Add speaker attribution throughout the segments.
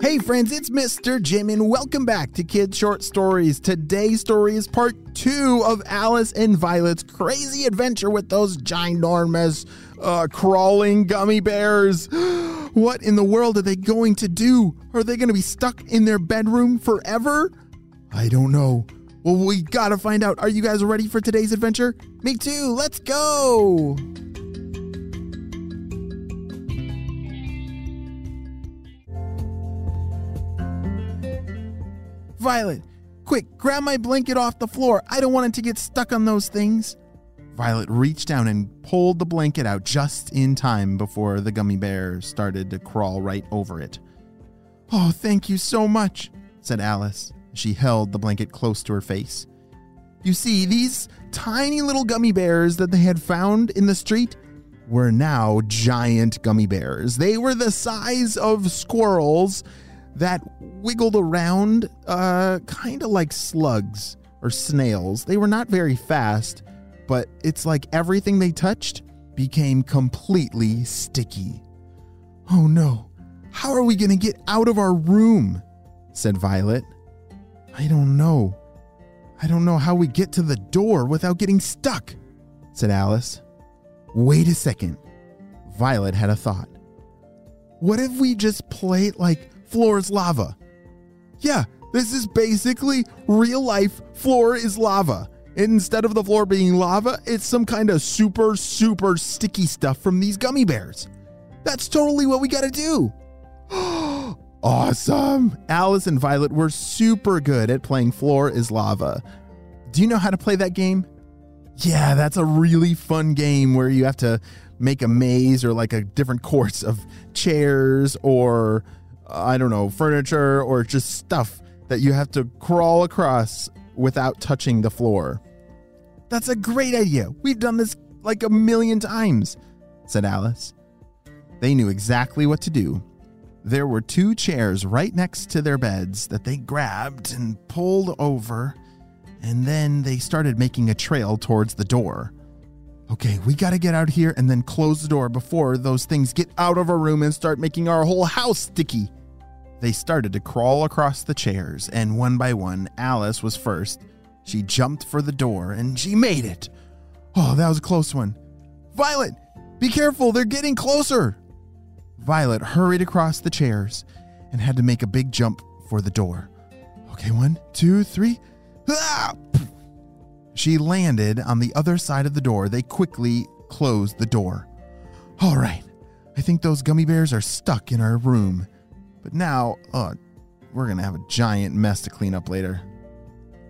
Speaker 1: Hey friends, it's Mr. Jim and welcome back to Kids Short Stories. Today's story is part two of Alice and Violet's crazy adventure with those ginormous uh, crawling gummy bears. what in the world are they going to do? Are they going to be stuck in their bedroom forever? I don't know. Well, we gotta find out. Are you guys ready for today's adventure? Me too. Let's go. Violet, quick, grab my blanket off the floor. I don't want it to get stuck on those things. Violet reached down and pulled the blanket out just in time before the gummy bear started to crawl right over it. Oh, thank you so much, said Alice. She held the blanket close to her face. You see, these tiny little gummy bears that they had found in the street were now giant gummy bears. They were the size of squirrels that wiggled around, uh, kind of like slugs or snails. They were not very fast, but it's like everything they touched became completely sticky. Oh no, how are we going to get out of our room? said Violet. I don't know. I don't know how we get to the door without getting stuck, said Alice. Wait a second. Violet had a thought. What if we just play it like floor is lava? Yeah, this is basically real life floor is lava. Instead of the floor being lava, it's some kind of super, super sticky stuff from these gummy bears. That's totally what we gotta do. awesome! Alice and Violet were super good at playing Floor is Lava. Do you know how to play that game? Yeah, that's a really fun game where you have to make a maze or like a different course of chairs or I don't know, furniture or just stuff that you have to crawl across without touching the floor. That's a great idea. We've done this like a million times, said Alice. They knew exactly what to do. There were two chairs right next to their beds that they grabbed and pulled over, and then they started making a trail towards the door. Okay, we gotta get out here and then close the door before those things get out of our room and start making our whole house sticky. They started to crawl across the chairs, and one by one, Alice was first. She jumped for the door and she made it. Oh, that was a close one. Violet, be careful, they're getting closer. Violet hurried across the chairs and had to make a big jump for the door. Okay, one, two, three. Ah! She landed on the other side of the door. They quickly closed the door. All right, I think those gummy bears are stuck in our room. But now, uh, we're gonna have a giant mess to clean up later,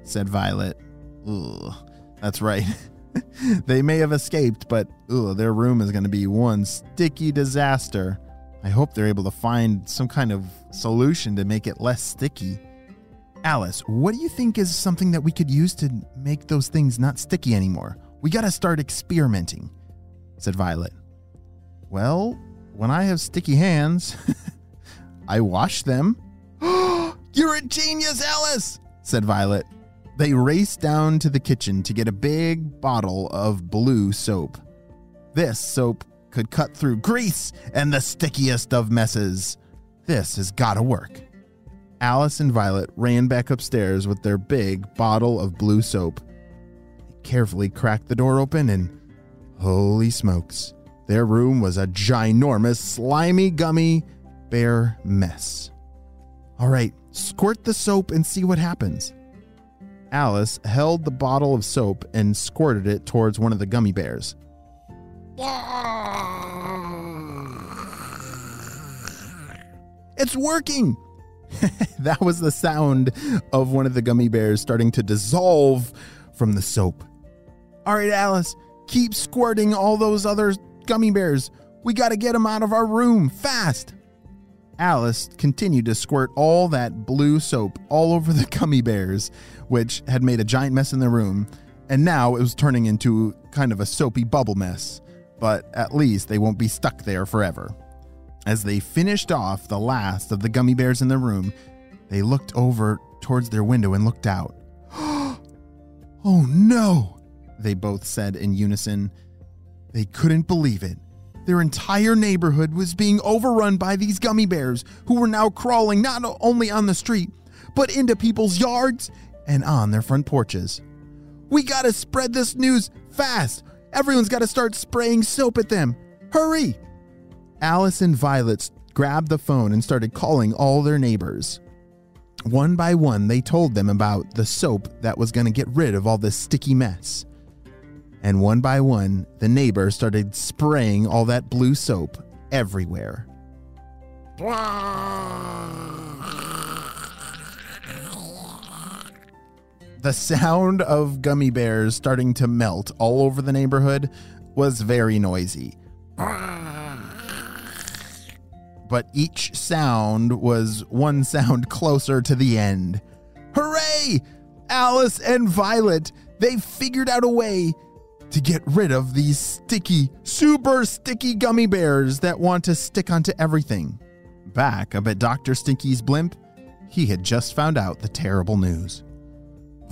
Speaker 1: said Violet. Ugh, that's right. they may have escaped, but ugh, their room is gonna be one sticky disaster. I hope they're able to find some kind of solution to make it less sticky. Alice, what do you think is something that we could use to make those things not sticky anymore? We gotta start experimenting, said Violet. Well, when I have sticky hands, I wash them. You're a genius, Alice, said Violet. They raced down to the kitchen to get a big bottle of blue soap. This soap could cut through grease and the stickiest of messes. This has gotta work. Alice and Violet ran back upstairs with their big bottle of blue soap. They carefully cracked the door open, and holy smokes, their room was a ginormous, slimy, gummy bear mess. All right, squirt the soap and see what happens. Alice held the bottle of soap and squirted it towards one of the gummy bears. It's working! that was the sound of one of the gummy bears starting to dissolve from the soap. All right, Alice, keep squirting all those other gummy bears. We got to get them out of our room fast. Alice continued to squirt all that blue soap all over the gummy bears, which had made a giant mess in the room, and now it was turning into kind of a soapy bubble mess. But at least they won't be stuck there forever. As they finished off the last of the gummy bears in the room, they looked over towards their window and looked out. oh no! They both said in unison. They couldn't believe it. Their entire neighborhood was being overrun by these gummy bears who were now crawling not only on the street, but into people's yards and on their front porches. We gotta spread this news fast. Everyone's gotta start spraying soap at them. Hurry! Alice and Violet grabbed the phone and started calling all their neighbors. One by one, they told them about the soap that was going to get rid of all this sticky mess. And one by one, the neighbors started spraying all that blue soap everywhere. The sound of gummy bears starting to melt all over the neighborhood was very noisy. But each sound was one sound closer to the end. Hooray! Alice and Violet, they figured out a way to get rid of these sticky, super sticky gummy bears that want to stick onto everything. Back up at Dr. Stinky's blimp, he had just found out the terrible news.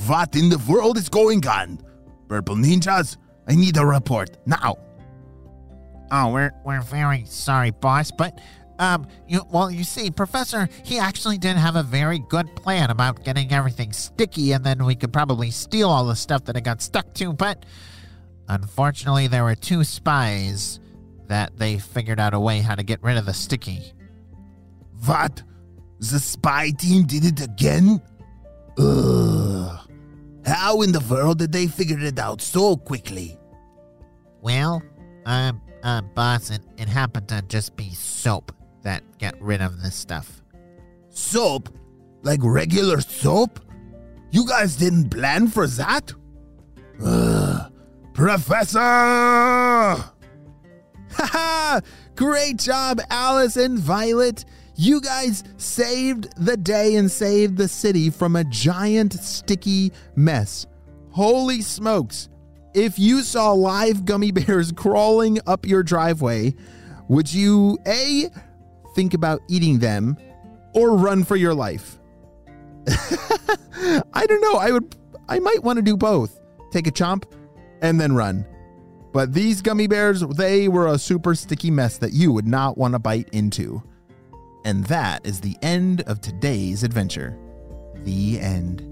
Speaker 2: What in the world is going on? Purple ninjas, I need a report now.
Speaker 3: Oh, we're we're very sorry, boss, but um, you well, you see, Professor, he actually did have a very good plan about getting everything sticky, and then we could probably steal all the stuff that it got stuck to. But unfortunately, there were two spies that they figured out a way how to get rid of the sticky.
Speaker 2: What? The spy team did it again? Ugh. How in the world did they figure it out so quickly?
Speaker 3: Well, um, uh, boss, it, it happened to just be soap that got rid of this stuff.
Speaker 2: Soap? Like regular soap? You guys didn't plan for that? Professor!
Speaker 1: Haha! Great job, Alice and Violet! You guys saved the day and saved the city from a giant sticky mess. Holy smokes! If you saw live gummy bears crawling up your driveway, would you A, think about eating them or run for your life? I don't know. I would I might want to do both. Take a chomp and then run. But these gummy bears, they were a super sticky mess that you would not want to bite into. And that is the end of today's adventure. The end.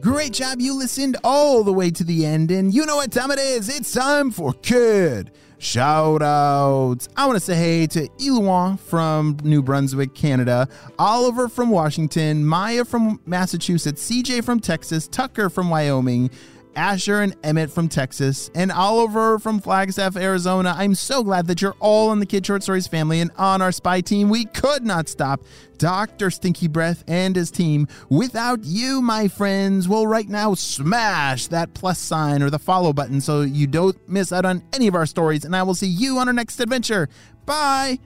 Speaker 1: Great job. You listened all the way to the end. And you know what time it is? It's time for Kid shout outs. I want to say hey to Iluan from New Brunswick, Canada, Oliver from Washington, Maya from Massachusetts, CJ from Texas, Tucker from Wyoming. Asher and Emmett from Texas, and Oliver from Flagstaff, Arizona. I'm so glad that you're all in the Kid Short Stories family and on our spy team. We could not stop Dr. Stinky Breath and his team without you, my friends. Well, right now, smash that plus sign or the follow button so you don't miss out on any of our stories, and I will see you on our next adventure. Bye.